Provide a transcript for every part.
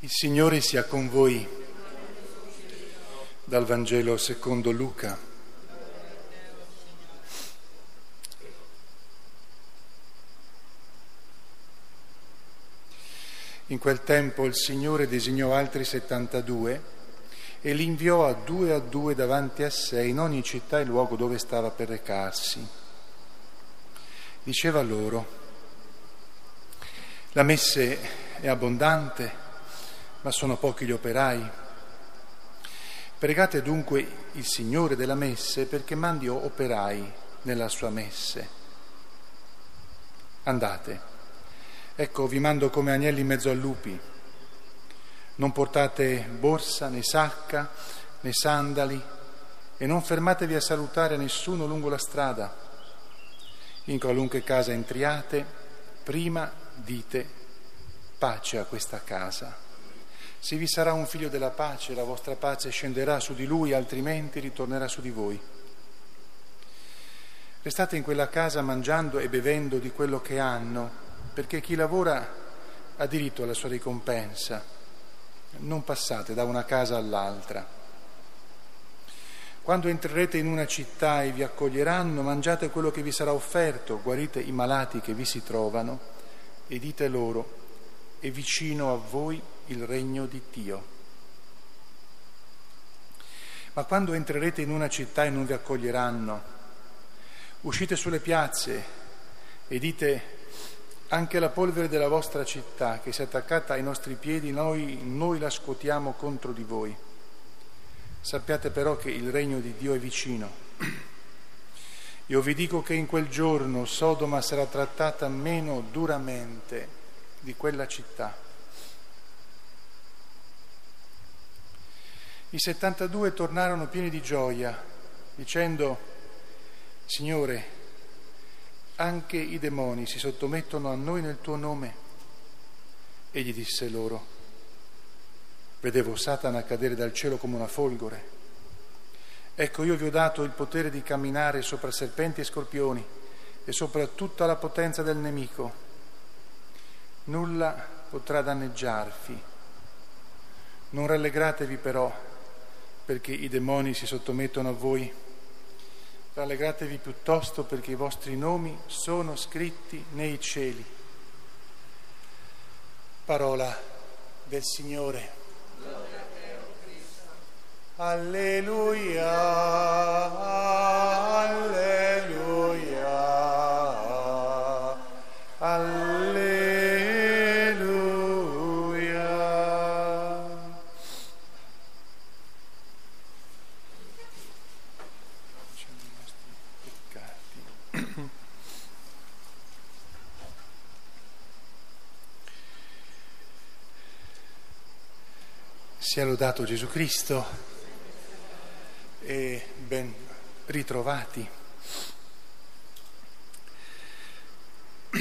Il Signore sia con voi. Dal Vangelo secondo Luca. In quel tempo il Signore designò altri 72 e li inviò a due a due davanti a sé in ogni città e luogo dove stava per recarsi. Diceva loro, la messe è abbondante ma sono pochi gli operai. Pregate dunque il Signore della messe perché mandi operai nella sua messe. Andate, ecco vi mando come agnelli in mezzo a lupi. Non portate borsa né sacca né sandali e non fermatevi a salutare nessuno lungo la strada. In qualunque casa entriate, prima dite pace a questa casa. Se vi sarà un figlio della pace, la vostra pace scenderà su di lui, altrimenti ritornerà su di voi. Restate in quella casa mangiando e bevendo di quello che hanno, perché chi lavora ha diritto alla sua ricompensa. Non passate da una casa all'altra. Quando entrerete in una città e vi accoglieranno, mangiate quello che vi sarà offerto, guarite i malati che vi si trovano e dite loro, è vicino a voi il regno di Dio. Ma quando entrerete in una città e non vi accoglieranno, uscite sulle piazze e dite anche la polvere della vostra città che si è attaccata ai nostri piedi, noi, noi la scuotiamo contro di voi. Sappiate però che il regno di Dio è vicino. Io vi dico che in quel giorno Sodoma sarà trattata meno duramente di quella città. I 72 tornarono pieni di gioia, dicendo, Signore, anche i demoni si sottomettono a noi nel tuo nome. Egli disse loro, vedevo Satana cadere dal cielo come una folgore. Ecco, io vi ho dato il potere di camminare sopra serpenti e scorpioni e sopra tutta la potenza del nemico. Nulla potrà danneggiarvi. Non rallegratevi però perché i demoni si sottomettono a voi. Rallegratevi piuttosto perché i vostri nomi sono scritti nei cieli. Parola del Signore. Alleluia, Sia lodato Gesù Cristo e ben ritrovati.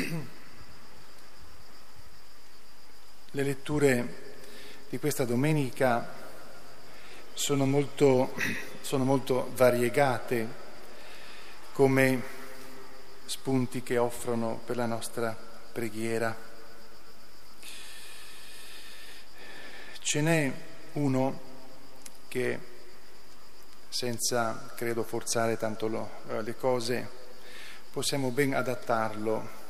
Le letture di questa domenica sono molto, sono molto variegate come spunti che offrono per la nostra preghiera. Ce n'è uno che, senza credo forzare tanto lo, eh, le cose, possiamo ben adattarlo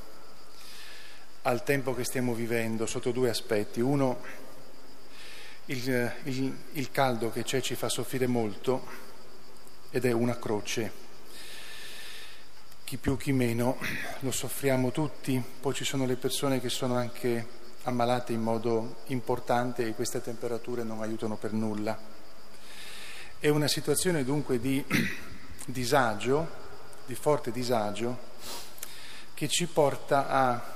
al tempo che stiamo vivendo sotto due aspetti. Uno, il, il, il caldo che c'è ci fa soffrire molto ed è una croce. Chi più chi meno lo soffriamo tutti, poi ci sono le persone che sono anche ammalate in modo importante e queste temperature non aiutano per nulla. È una situazione dunque di disagio, di forte disagio, che ci porta a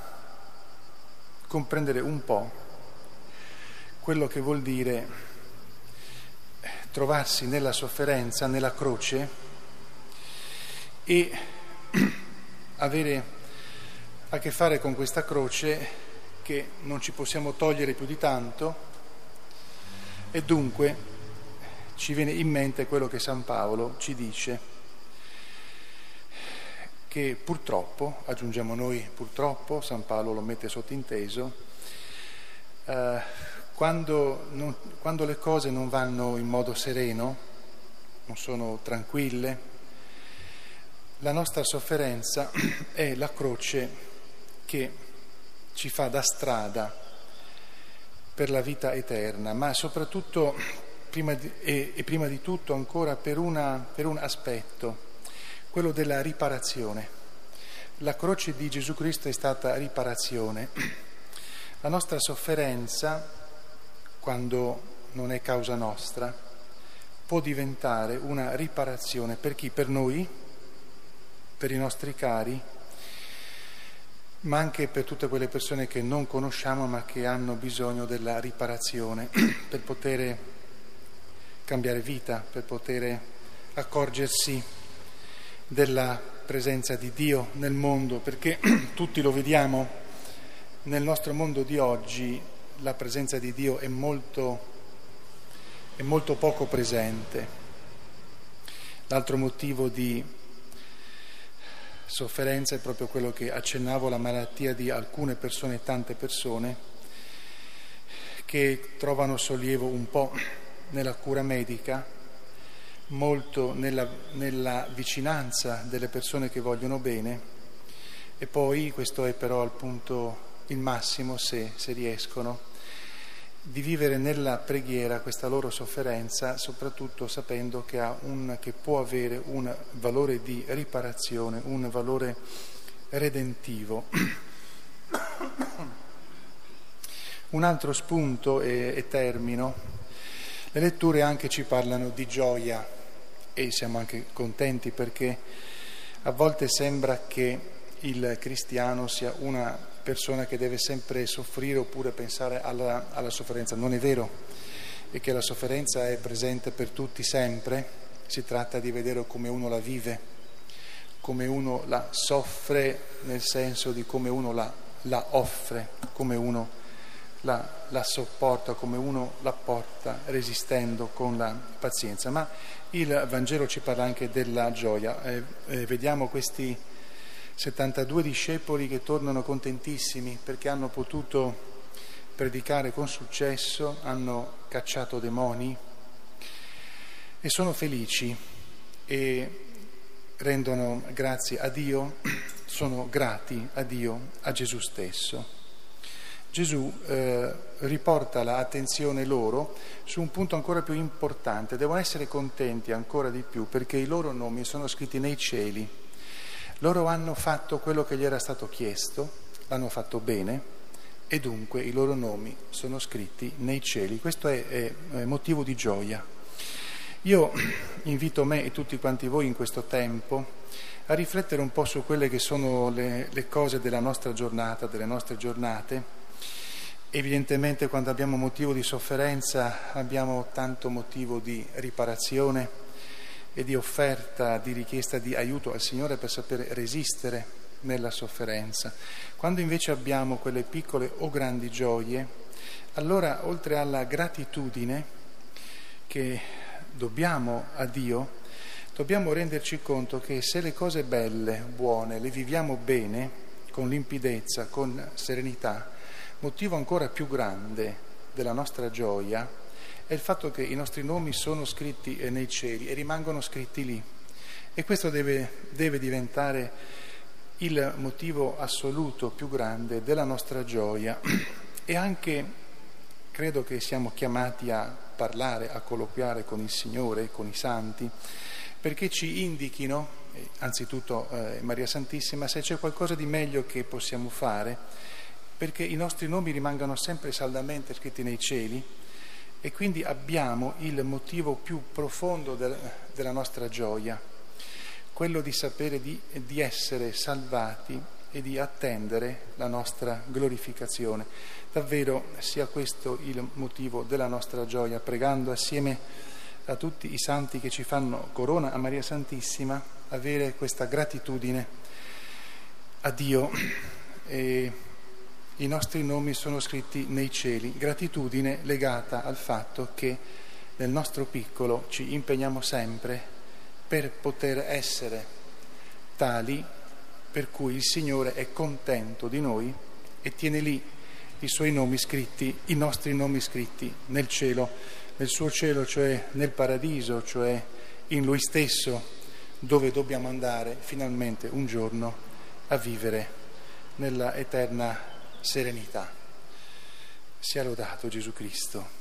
comprendere un po' quello che vuol dire trovarsi nella sofferenza, nella croce e avere a che fare con questa croce che non ci possiamo togliere più di tanto. E dunque ci viene in mente quello che San Paolo ci dice, che purtroppo, aggiungiamo noi purtroppo, San Paolo lo mette sottinteso, eh, quando, non, quando le cose non vanno in modo sereno, non sono tranquille, la nostra sofferenza è la croce che ci fa da strada per la vita eterna, ma soprattutto prima di, e, e, prima di tutto ancora per, una, per un aspetto, quello della riparazione. La croce di Gesù Cristo è stata riparazione. La nostra sofferenza, quando non è causa nostra, può diventare una riparazione per chi? Per noi, per i nostri cari, ma anche per tutte quelle persone che non conosciamo ma che hanno bisogno della riparazione per poter cambiare vita, per poter accorgersi della presenza di Dio nel mondo, perché tutti lo vediamo, nel nostro mondo di oggi la presenza di Dio è molto, è molto poco presente. L'altro motivo di sofferenza è proprio quello che accennavo, la malattia di alcune persone, tante persone, che trovano sollievo un po' nella cura medica, molto nella, nella vicinanza delle persone che vogliono bene e poi, questo è però al punto il massimo se, se riescono, di vivere nella preghiera questa loro sofferenza, soprattutto sapendo che, un, che, può avere un valore di riparazione, un valore redentivo. Un altro spunto e, e termino, le letture anche ci parlano di gioia e siamo anche contenti perché a volte sembra che il cristiano sia una persona che deve sempre soffrire oppure pensare alla, alla sofferenza. Non è vero, è che la sofferenza è presente per tutti sempre, si tratta di vedere come uno la vive, come uno la soffre nel senso di come uno la, la offre, come uno la, la, sopporta, come uno la porta resistendo con la pazienza. Ma il Vangelo ci parla anche della gioia. Eh, eh, vediamo questi 72 discepoli che tornano contentissimi perché hanno potuto predicare con successo, hanno cacciato demoni e sono felici e rendono grazie a Dio, sono grati a Dio, a Gesù stesso. Gesù eh, riporta l'attenzione loro su un punto ancora più importante, devono essere contenti ancora di più perché i loro nomi sono scritti nei cieli loro hanno fatto quello che gli era stato chiesto, l'hanno fatto bene e dunque i loro nomi sono scritti nei cieli. Questo è, è, è motivo di gioia. Io invito me e tutti quanti voi in questo tempo a riflettere un po' su quelle che sono le, le cose della nostra giornata, delle nostre giornate. Evidentemente quando abbiamo motivo di sofferenza abbiamo tanto motivo di riparazione e di offerta, di richiesta di aiuto al Signore per sapere resistere nella sofferenza. Quando invece abbiamo quelle piccole o grandi gioie, allora oltre alla gratitudine che dobbiamo a Dio, dobbiamo renderci conto che se le cose belle, buone, le viviamo bene, con limpidezza, con serenità, motivo ancora più grande della nostra gioia è il fatto che i nostri nomi sono scritti eh, nei cieli e rimangono scritti lì. E questo deve, deve diventare il motivo assoluto più grande della nostra gioia e anche credo che siamo chiamati a parlare, a colloquiare con il Signore, con i santi, perché ci indichino, eh, anzitutto eh, Maria Santissima, se c'è qualcosa di meglio che possiamo fare, perché i nostri nomi rimangano sempre saldamente scritti nei cieli e quindi abbiamo il motivo più profondo del, della nostra gioia, quello di sapere di, di essere salvati e di attendere la nostra glorificazione. Davvero sia questo il motivo della nostra gioia, pregando assieme a tutti i santi che ci fanno corona, a Maria Santissima, avere questa gratitudine a Dio. E i nostri nomi sono scritti nei cieli, gratitudine legata al fatto che nel nostro piccolo ci impegniamo sempre per poter essere tali per cui il Signore è contento di noi e tiene lì i suoi nomi scritti, i nostri nomi scritti nel cielo, nel suo cielo, cioè nel paradiso, cioè in lui stesso, dove dobbiamo andare finalmente un giorno a vivere nella eterna serenità. Sia lodato Gesù Cristo.